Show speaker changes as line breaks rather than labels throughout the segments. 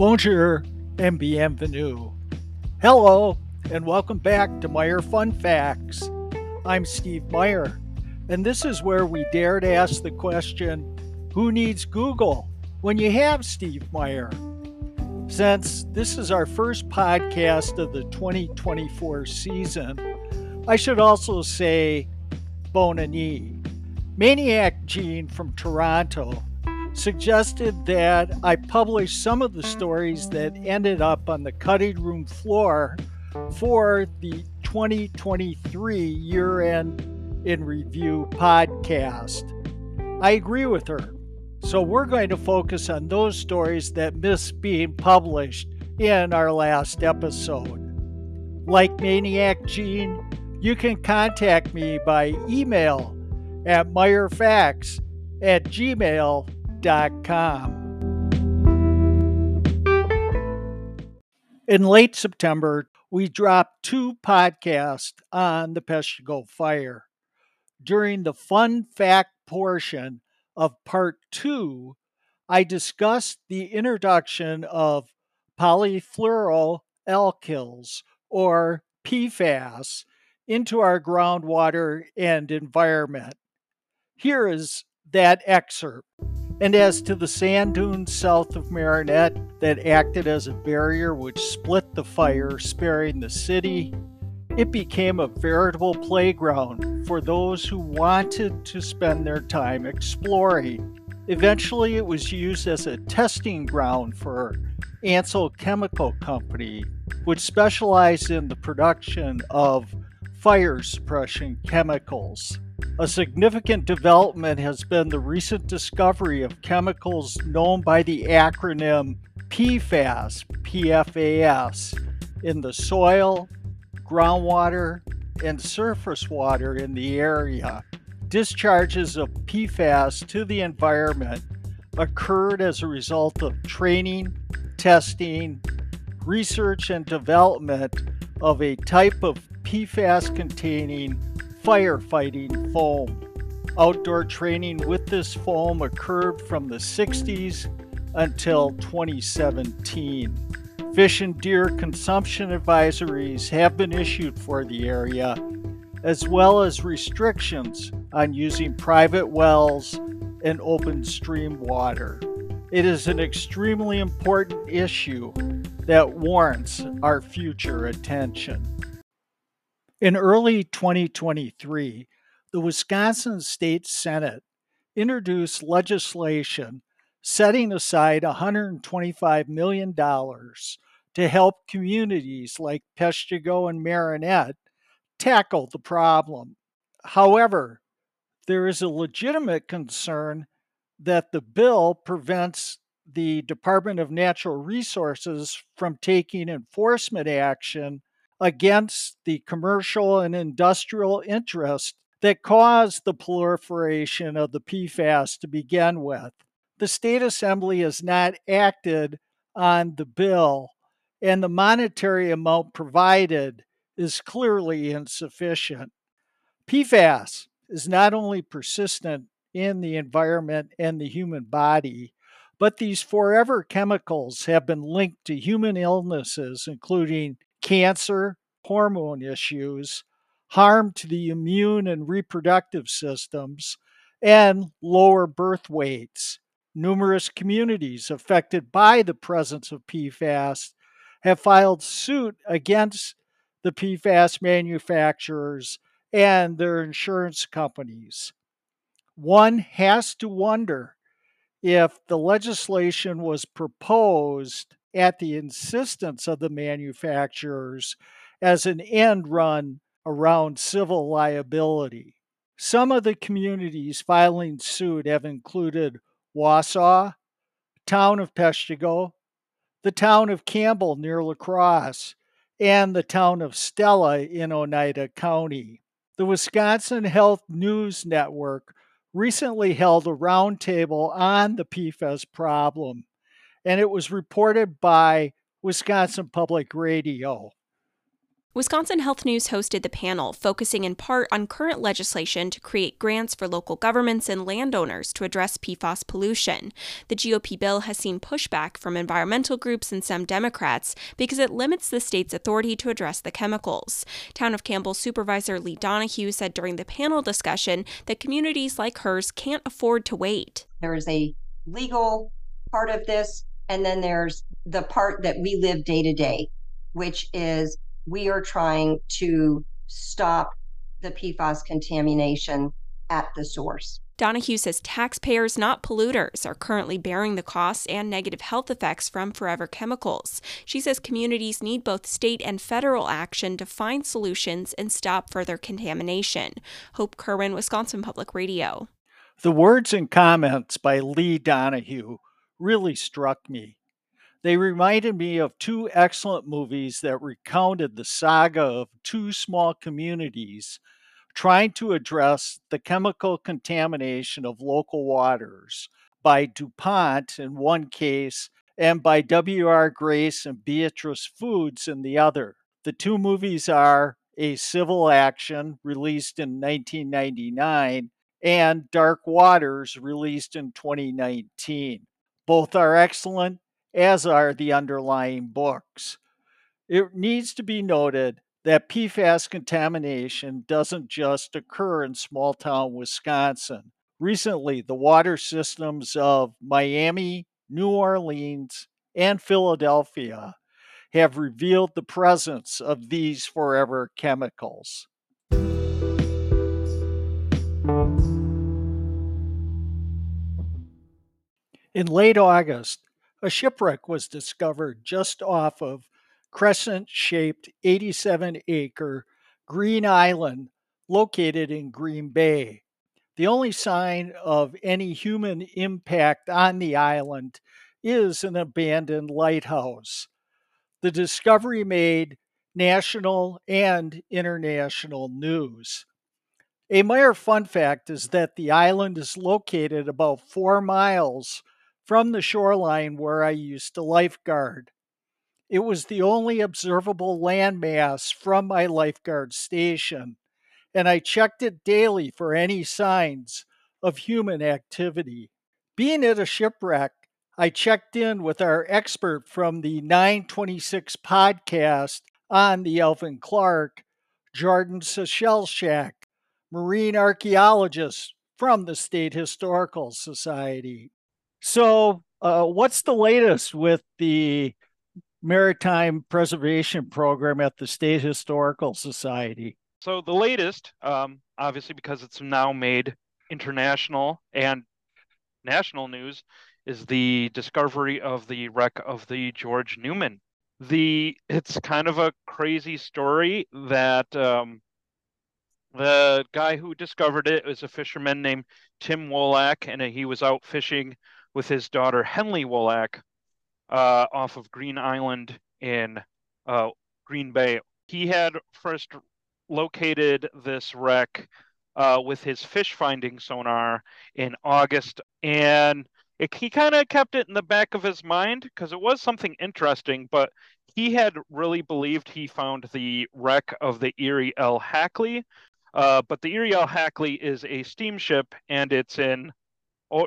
Bonjour and bienvenue. Hello, and welcome back to Meyer Fun Facts. I'm Steve Meyer, and this is where we dare to ask the question who needs Google when you have Steve Meyer? Since this is our first podcast of the 2024 season, I should also say Bonani. Maniac Jean from Toronto suggested that I publish some of the stories that ended up on the cutting room floor for the 2023 year end in review podcast. I agree with her. So we're going to focus on those stories that missed being published in our last episode. Like Maniac Jean, you can contact me by email at meyerfacts at gmail.com. In late September, we dropped two podcasts on the Peshtigo fire. During the fun fact portion of part two, I discussed the introduction of polyfluoroalkyls, or PFAS, into our groundwater and environment. Here is that excerpt. And as to the sand dunes south of Marinette that acted as a barrier which split the fire, sparing the city, it became a veritable playground for those who wanted to spend their time exploring. Eventually, it was used as a testing ground for Ansul Chemical Company, which specialized in the production of fire suppression chemicals. A significant development has been the recent discovery of chemicals known by the acronym PFAS, PFAS, in the soil, groundwater, and surface water in the area. Discharges of PFAS to the environment occurred as a result of training, testing, research, and development of a type of PFAS containing firefighting foam. Outdoor training with this foam occurred from the 60s until 2017. Fish and deer consumption advisories have been issued for the area, as well as restrictions on using private wells and open stream water. It is an extremely important issue that warrants our future attention. In early 2023, the Wisconsin State Senate introduced legislation setting aside $125 million to help communities like Peshtigo and Marinette tackle the problem. However, there is a legitimate concern that the bill prevents the Department of Natural Resources from taking enforcement action against the commercial and industrial interests that caused the proliferation of the PFAS to begin with. The state assembly has not acted on the bill, and the monetary amount provided is clearly insufficient. PFAS is not only persistent in the environment and the human body, but these forever chemicals have been linked to human illnesses, including cancer, hormone issues, harm to the immune and reproductive systems, and lower birth weights. Numerous communities affected by the presence of PFAS have filed suit against the PFAS manufacturers and their insurance companies. One has to wonder if the legislation was proposed at the insistence of the manufacturers as an end run around civil liability. Some of the communities filing suit have included Wausau, town of Peshtigo, the town of Campbell near La Crosse, and the town of Stella in Oneida County. The Wisconsin Health News Network recently held a roundtable on the PFAS problem, and it was reported by Wisconsin Public Radio.
Wisconsin Health News hosted the panel, focusing in part on current legislation to create grants for local governments and landowners to address PFAS pollution. The GOP bill has seen pushback from environmental groups and some Democrats because it limits the state's authority to address the chemicals. Town of Campbell Supervisor Lee Donahue said during the panel discussion that communities like hers can't afford to wait.
There is a legal part of this, and then there's the part that we live day to day, which is we are trying to stop the PFAS contamination at the source.
Donahue says taxpayers, not polluters, are currently bearing the costs and negative health effects from forever chemicals. She says communities need both state and federal action to find solutions and stop further contamination. Hope Kirwan, Wisconsin Public Radio.
The words and comments by Lee Donahue really struck me. They reminded me of two excellent movies that recounted the saga of two small communities trying to address the chemical contamination of local waters by DuPont in one case and by W.R. Grace and Beatrice Foods in the other. The two movies are A Civil Action, released in 1999, and Dark Waters, released in 2019. Both are excellent as are the underlying books. It needs to be noted that PFAS contamination doesn't just occur in small town Wisconsin. Recently, the water systems of Miami, New Orleans, and Philadelphia have revealed the presence of these forever chemicals. In late August, a shipwreck was discovered just off of crescent shaped 87 acre Green Island located in Green Bay. The only sign of any human impact on the island is an abandoned lighthouse. The discovery made national and international news. A Meyer fun fact is that the island is located about four miles from the shoreline where I used to lifeguard. It was the only observable landmass from my lifeguard station, and I checked it daily for any signs of human activity. Being at a shipwreck, I checked in with our expert from the 926 podcast on the Alvin Clark, Jordan Sachelshak, marine archaeologist from the State Historical Society. So, uh, what's the latest with the Maritime Preservation Program at the State Historical Society?
So, the latest, um, obviously, because it's now made international and national news, is the discovery of the wreck of the George Newman. The it's kind of a crazy story that um, the guy who discovered it was a fisherman named Tim Wolak, and he was out fishing with his daughter Henley Wolak uh, off of Green Island in uh, Green Bay. He had first located this wreck uh, with his fish finding sonar in August, and it, he kind of kept it in the back of his mind because it was something interesting, but he had really believed he found the wreck of the Erie L. Hackley. Uh, but the Erie L. Hackley is a steamship and it's in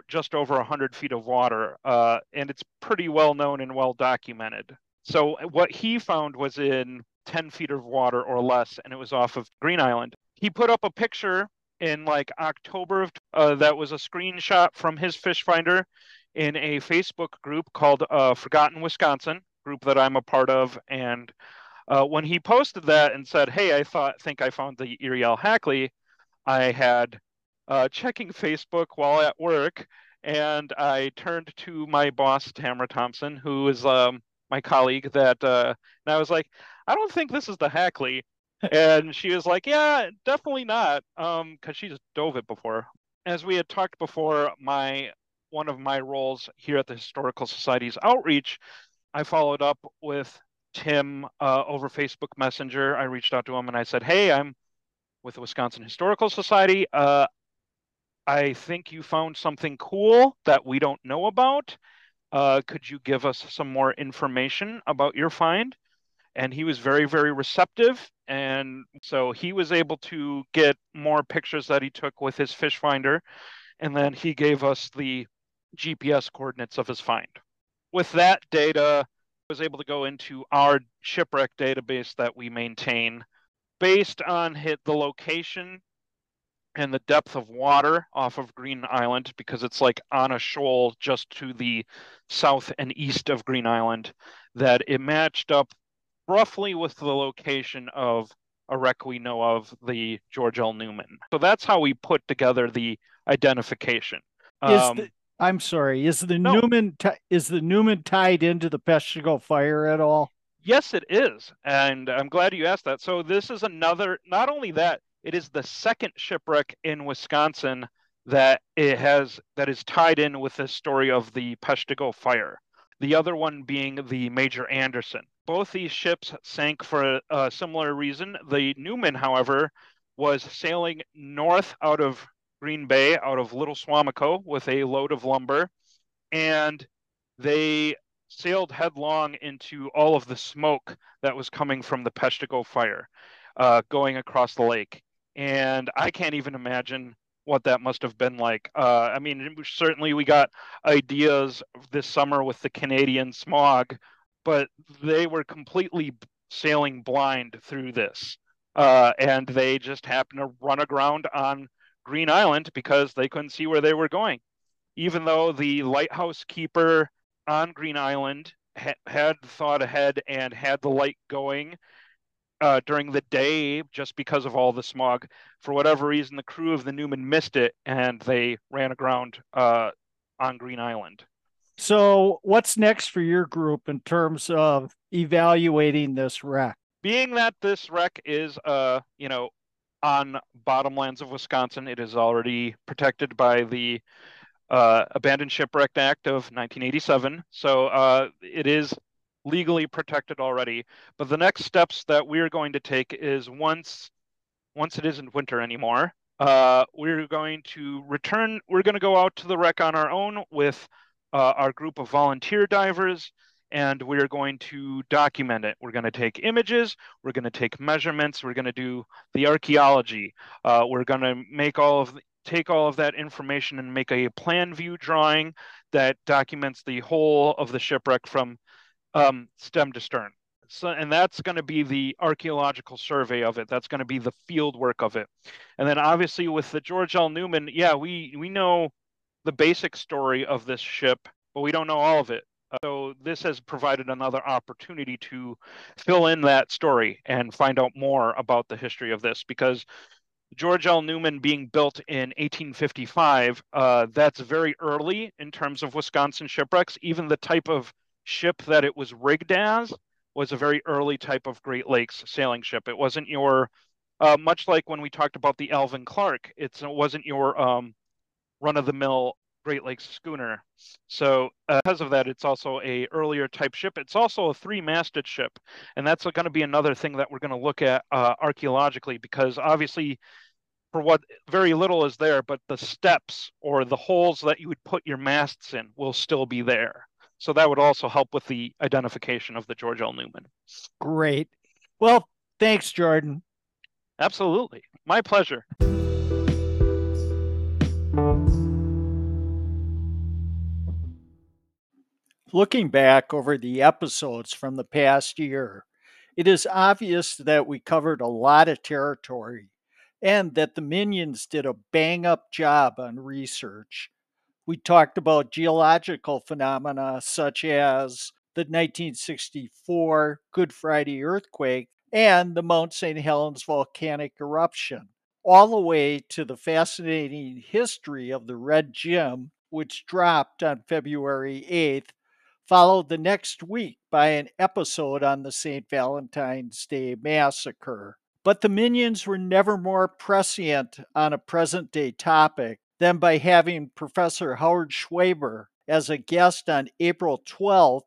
just over 100 feet of water, uh, and it's pretty well known and well documented. So what he found was in 10 feet of water or less, and it was off of Green Island. He put up a picture in like October of uh, that was a screenshot from his fish finder in a Facebook group called uh, Forgotten Wisconsin, group that I'm a part of, and uh, when he posted that and said, "Hey, I thought think I found the Erie L. Hackley," I had uh, checking Facebook while at work, and I turned to my boss, Tamara Thomsen, who is um, my colleague. That uh, and I was like, I don't think this is the Hackley, and she was like, Yeah, definitely not, um, because she's dove it before. As we had talked before, my one of my roles here at the Historical Society's outreach, I followed up with Tim uh, over Facebook Messenger. I reached out to him and I said, Hey, I'm with the Wisconsin Historical Society. Uh, I think you found something cool that we don't know about. Uh, could you give us some more information about your find? And he was very, very receptive. And so he was able to get more pictures that he took with his fish finder. And then he gave us the GPS coordinates of his find. With that data, I was able to go into our shipwreck database that we maintain based on hit the location and the depth of water off of Green Island because it's like on a shoal just to the south and east of Green Island that it matched up roughly with the location of a wreck we know of, the George L. Newman. So that's how we put together the identification.
Is um, the, I'm sorry, is the no. Newman is the Newman tied into the Peshtigo fire at all?
Yes, it is, and I'm glad you asked that. So this is another. Not only that, it is the second shipwreck in Wisconsin that it has that is tied in with the story of the Peshtigo fire. The other one being the Major Anderson. Both these ships sank for a similar reason. The Newman, however, was sailing north out of Green Bay, out of Little Suamico, with a load of lumber, and they sailed headlong into all of the smoke that was coming from the Peshtigo fire, uh, going across the lake and I can't even imagine what that must have been like. Uh, I mean, certainly we got ideas this summer with the Canadian smog, but they were completely sailing blind through this. Uh, and they just happened to run aground on Green Island because they couldn't see where they were going. Even though the lighthouse keeper on Green Island ha- had thought ahead and had the light going uh, during the day just because of all the smog. For whatever reason, the crew of the Newman missed it and they ran aground uh, on Green Island.
So, what's next for your group in terms of evaluating this wreck?
Being that this wreck is, uh, you know, on bottomlands of Wisconsin, it is already protected by the uh, Abandoned Shipwreck Act of 1987. So uh, it is legally protected already. But the next steps that we're going to take is once once it isn't winter anymore, uh, we're going to return. We're going to go out to the wreck on our own with uh, our group of volunteer divers, and we're going to document it. We're going to take images. We're going to take measurements. We're going to do the archaeology. Uh, we're going to make all of the, take all of that information and make a plan view drawing that documents the whole of the shipwreck from um, stem to stern. So, and that's going to be the archaeological survey of it. That's going to be the field work of it. And then obviously with the George L. Newman, yeah, we, we know the basic story of this ship, but we don't know all of it. So this has provided another opportunity to fill in that story and find out more about the history of this because George L. Newman being built in 1855, uh, that's very early in terms of Wisconsin shipwrecks. Even the type of ship that it was rigged as was a very early type of Great Lakes sailing ship. It wasn't your, uh, much like when we talked about the Alvin Clark, it's, it wasn't your um, run of the mill Great Lakes schooner. So uh, because of that, it's also a earlier type ship. It's also a three-masted ship, and that's going to be another thing that we're going to look at uh, archaeologically because obviously, for what very little is there, but the steps or the holes that you would put your masts in will still be there. So that would also help with the identification of the George L. Newman.
Great. Well, thanks, Jordan.
Absolutely. My pleasure.
Looking back over the episodes from the past year, it is obvious that we covered a lot of territory and that the Minions did a bang up job on research. We talked about geological phenomena such as the 1964 Good Friday earthquake and the Mount St. Helens volcanic eruption, all the way to the fascinating history of the Red Gym, which dropped on February 8th, followed the next week by an episode on the St. Valentine's Day massacre. But the Minions were never more prescient on a present day topic than by having Professor Howard Schweber as a guest on April 12th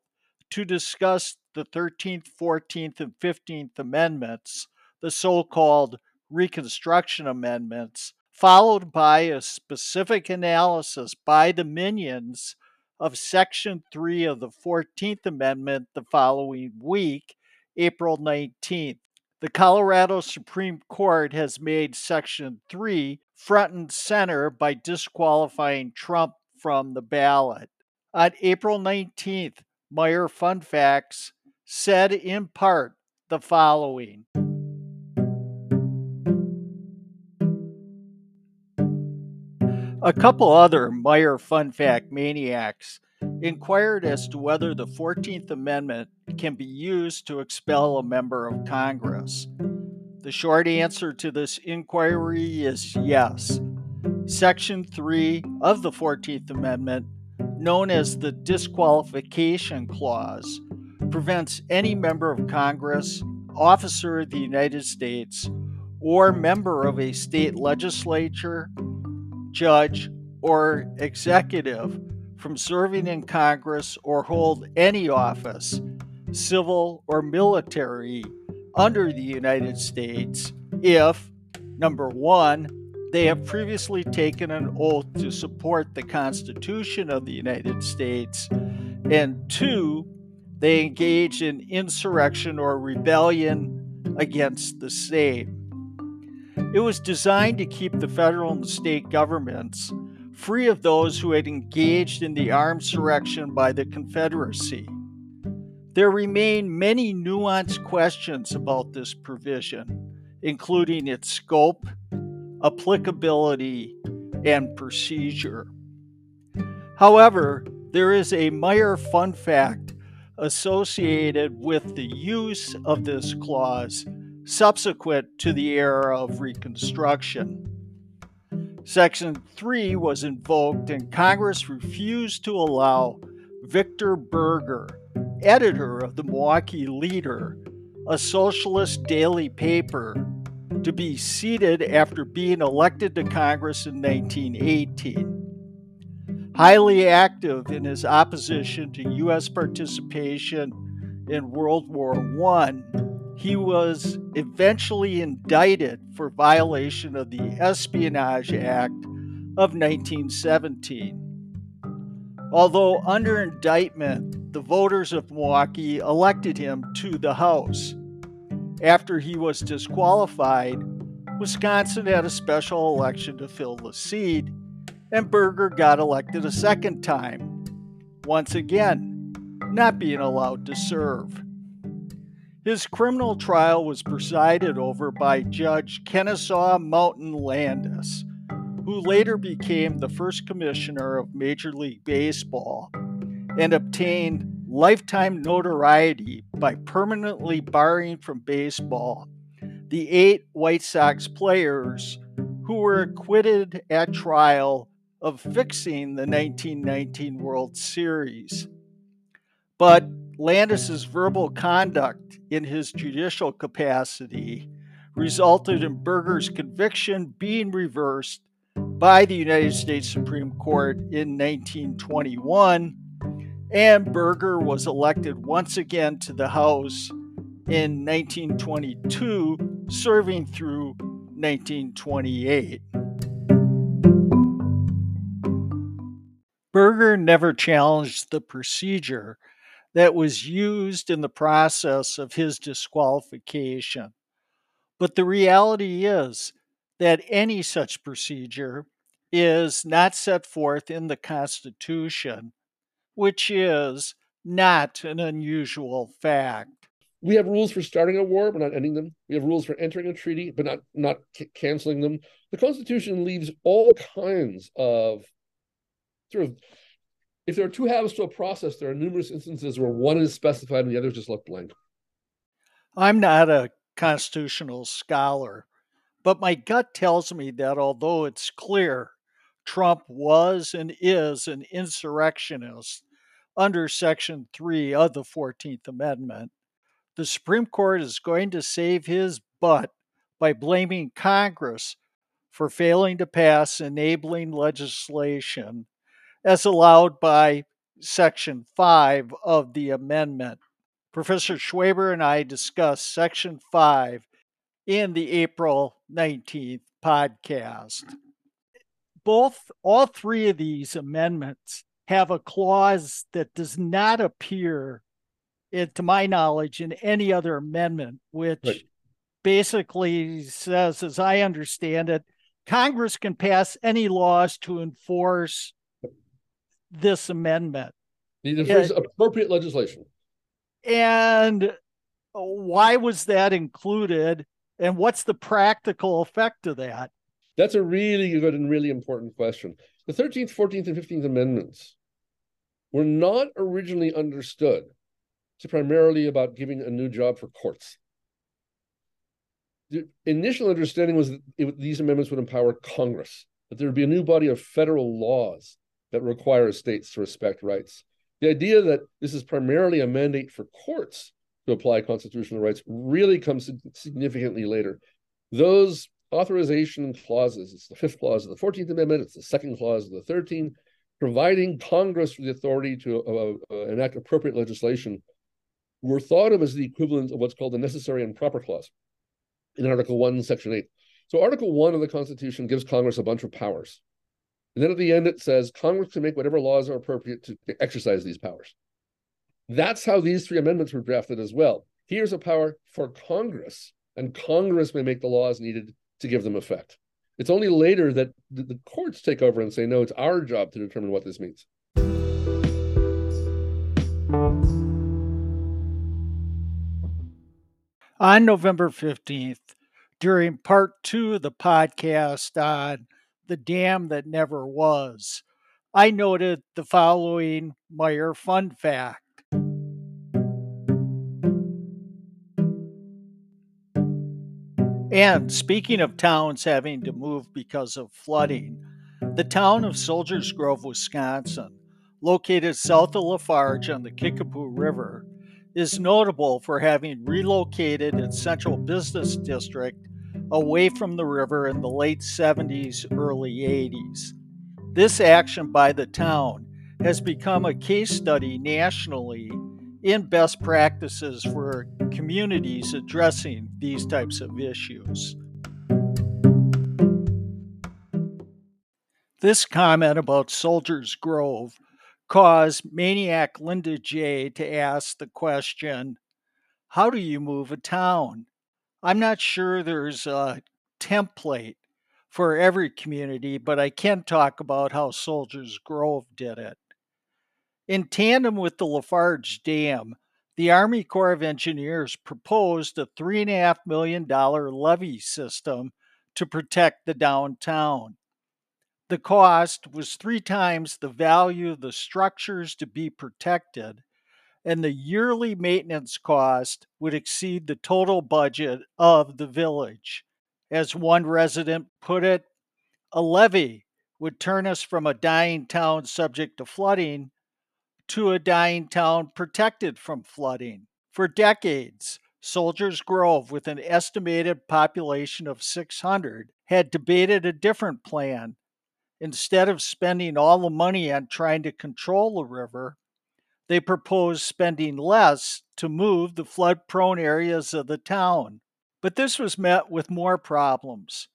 to discuss the 13th, 14th, and 15th Amendments, the so called Reconstruction Amendments, followed by a specific analysis by the minions of Section 3 of the 14th Amendment the following week, April 19th. The Colorado Supreme Court has made Section 3 front and center by disqualifying Trump from the ballot. On April 19th, Meyer Fun Facts said in part the following. A couple other Meyer Fun Fact maniacs inquired as to whether the 14th Amendment can be used to expel a member of Congress. The short answer to this inquiry is yes. Section 3 of the 14th Amendment, known as the Disqualification Clause, prevents any member of Congress, officer of the United States, or member of a state legislature, judge, or executive from serving in Congress or hold any office, civil or military, under the United States if, number one, they have previously taken an oath to support the Constitution of the United States, and two, they engage in insurrection or rebellion against the same. It was designed to keep the federal and state governments free of those who had engaged in the armed insurrection by the Confederacy. There remain many nuanced questions about this provision, including its scope, applicability, and procedure. However, there is a Meyer fun fact associated with the use of this clause subsequent to the era of Reconstruction. Section 3 was invoked, and Congress refused to allow Victor Berger, editor of the Milwaukee Leader, a socialist daily paper, to be seated after being elected to Congress in 1918. Highly active in his opposition to U.S. participation in World War I, he was eventually indicted for violation of the Espionage Act of 1917. Although under indictment, the voters of Milwaukee elected him to the House. After he was disqualified, Wisconsin had a special election to fill the seat, and Berger got elected a second time, once again, not being allowed to serve. His criminal trial was presided over by Judge Kenesaw Mountain Landis, who later became the first commissioner of Major League Baseball and obtained lifetime notoriety by permanently barring from baseball the eight White Sox players who were acquitted at trial of fixing the 1919 World Series. But Landis's verbal conduct in his judicial capacity resulted in Berger's conviction being reversed by the United States Supreme Court in 1921, and Berger was elected once again to the House in 1922, serving through 1928. Berger never challenged the procedure that was used in the process of his disqualification. But the reality is that any such procedure is not set forth in the Constitution, which is not an unusual fact.
We have rules for starting a war, but not ending them. We have rules for entering a treaty, but not not c- canceling them. The Constitution leaves all kinds of sort of if there are two halves to a process, there are numerous instances where one is specified and the others just left blank.
I'm not a constitutional scholar, but my gut tells me that although it's clear Trump was and is an insurrectionist under Section 3 of the 14th Amendment, the Supreme Court is going to save his butt by blaming Congress for failing to pass enabling legislation as allowed by Section 5 of the amendment. Professor Schweber and I discussed Section 5 in the April 19th podcast. Both, all three of these amendments have a clause that does not appear, it, to my knowledge, in any other amendment, which right. basically says, as I understand it, Congress can pass any laws to enforce this amendment.
The appropriate legislation.
And why was that included? And what's the practical effect of that?
That's a really good and really important question. The 13th, 14th, and 15th Amendments were not originally understood to primarily about giving a new job for courts. The initial understanding was that it, these amendments would empower Congress, that there would be a new body of federal laws that require states to respect rights. The idea that this is primarily a mandate for courts to apply constitutional rights really comes significantly later. Those authorization clauses, it's the fifth clause of the 14th Amendment, it's the second clause of the 13th, providing Congress with the authority to uh, uh, enact appropriate legislation, were thought of as the equivalent of what's called the necessary and proper clause in Article 1, Section 8. So, Article 1 of the Constitution gives Congress a bunch of powers. And then at the end, it says Congress can make whatever laws are appropriate to exercise these powers. That's how these three amendments were drafted as well. Here's a power for Congress, and Congress may make the laws needed to give them effect. It's only later that the, courts take over and say, no, it's our job to determine what this means.
On November 15th, during part two of the podcast on the dam that never was, I noted the following Meyer fun fact. And speaking of towns having to move because of flooding, the town of Soldiers Grove, Wisconsin, located south of La Farge on the Kickapoo River, is notable for having relocated its central business district away from the river in the late 70s, early 80s. This action by the town has become a case study nationally in best practices for communities addressing these types of issues. This comment about Soldiers Grove caused maniac Linda J to ask the question How do you move a town? I'm not sure there's a template for every community, but I can talk about how Soldiers Grove did it. In tandem with the La Farge Dam, the Army Corps of Engineers proposed a $3.5 million levee system to protect the downtown. The cost was three times the value of the structures to be protected, and the yearly maintenance cost would exceed the total budget of the village. As one resident put it, a levee would turn us from a dying town subject to flooding to a dying town protected from flooding. For decades, Soldiers Grove, with an estimated population of 600, had debated a different plan. Instead of spending all the money on trying to control the river, they proposed spending less to move the flood prone areas of the town. But this was met with more problems.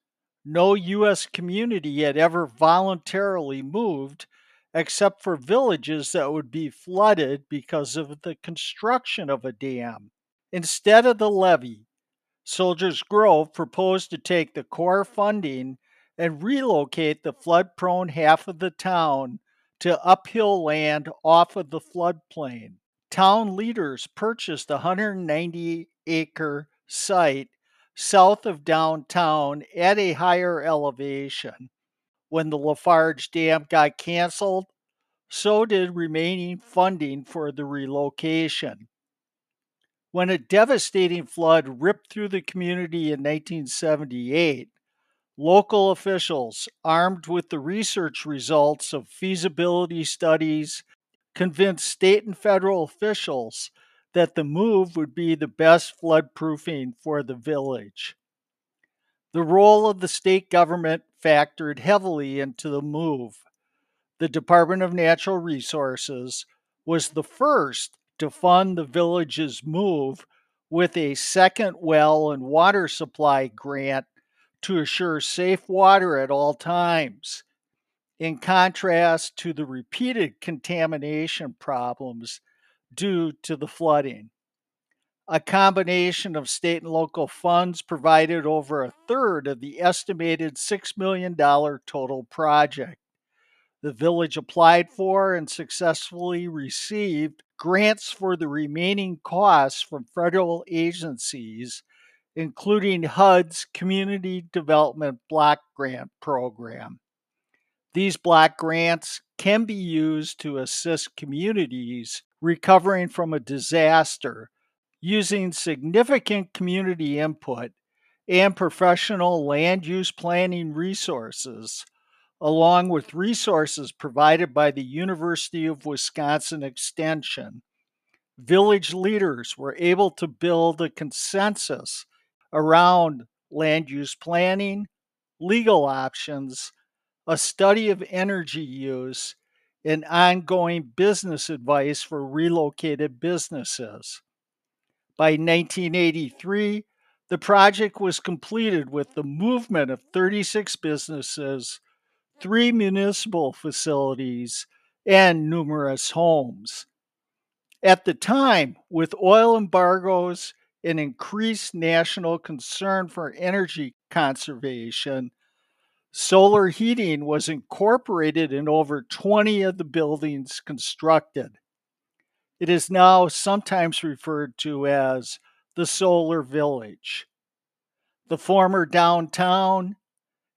No U.S. community had ever voluntarily moved except for villages that would be flooded because of the construction of a dam. Instead of the levee, Soldiers Grove proposed to take the Corps funding and relocate the flood prone half of the town to uphill land off of the floodplain. Town leaders purchased a 190 acre site south of downtown at a higher elevation when the La Farge Dam got canceled, so did remaining funding for the relocation. When a devastating flood ripped through the community in 1978, local officials, armed with the research results of feasibility studies, convinced state and federal officials that the move would be the best floodproofing for the village. The role of the state government factored heavily into the move. The Department of Natural Resources was the first to fund the village's move with a second well and water supply grant to assure safe water at all times, in contrast to the repeated contamination problems due to the flooding. A combination of state and local funds provided over a third of the estimated $6 million total project. The village applied for and successfully received grants for the remaining costs from federal agencies, including HUD's Community Development Block Grant Program. These block grants can be used to assist communities recovering from a disaster using significant community input and professional land use planning resources, along with resources provided by the University of Wisconsin Extension. Village leaders were able to build a consensus around land use planning, legal options, a study of energy use, and ongoing business advice for relocated businesses. By 1983, the project was completed with the movement of 36 businesses, three municipal facilities, and numerous homes. At the time, with oil embargoes and increased national concern for energy conservation, solar heating was incorporated in over 20 of the buildings constructed. It is now sometimes referred to as the Solar Village. The former downtown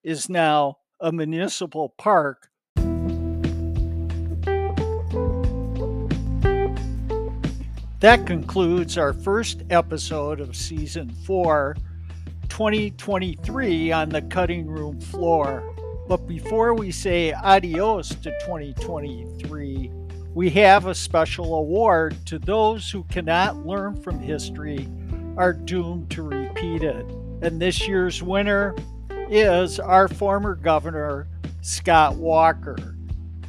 is now a municipal park. That concludes our first episode of season 4, 2023 on the cutting room floor. But before we say adios to 2023, we have a special award to those who cannot learn from history, are doomed to repeat it. And this year's winner is our former governor, Scott Walker.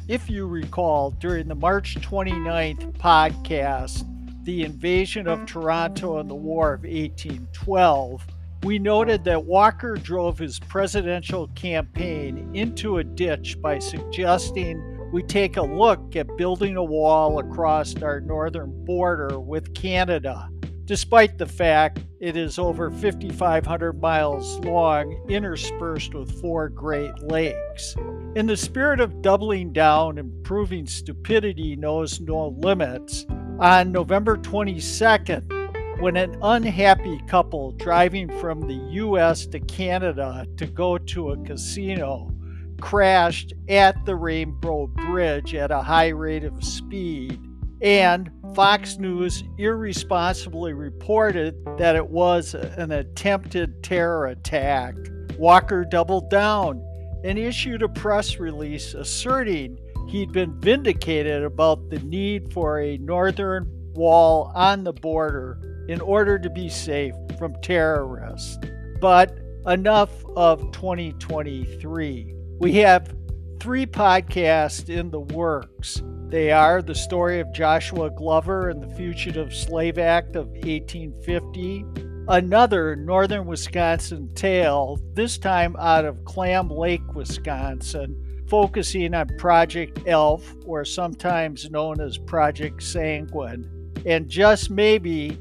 If you recall, during the March 29th podcast, The Invasion of Toronto and the War of 1812, we noted that Walker drove his presidential campaign into a ditch by suggesting we take a look at building a wall across our northern border with Canada, despite the fact it is over 5,500 miles long, interspersed with four Great Lakes. In the spirit of doubling down and proving stupidity knows no limits, on November 22nd, when an unhappy couple driving from the US to Canada to go to a casino crashed at the Rainbow Bridge at a high rate of speed. And Fox News irresponsibly reported that it was an attempted terror attack. Walker doubled down and issued a press release asserting he'd been vindicated about the need for a northern wall on the border in order to be safe from terrorists. But enough of 2023. We have three podcasts in the works. They are The Story of Joshua Glover and the Fugitive Slave Act of 1850, another Northern Wisconsin tale, this time out of Clam Lake, Wisconsin, focusing on Project ELF, or sometimes known as Project Sanguine. And just maybe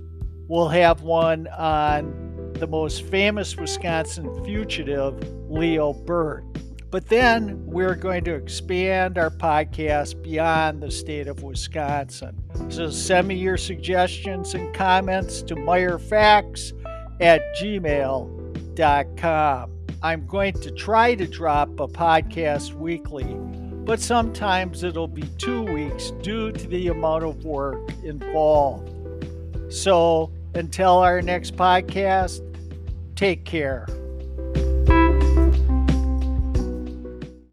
we'll have one on the most famous Wisconsin fugitive, Leo Burt. But then we're going to expand our podcast beyond the state of Wisconsin. So send me your suggestions and comments to meyerfacts at gmail.com. I'm going to try to drop a podcast weekly, but sometimes it'll be two weeks due to the amount of work involved. So until our next podcast, take care.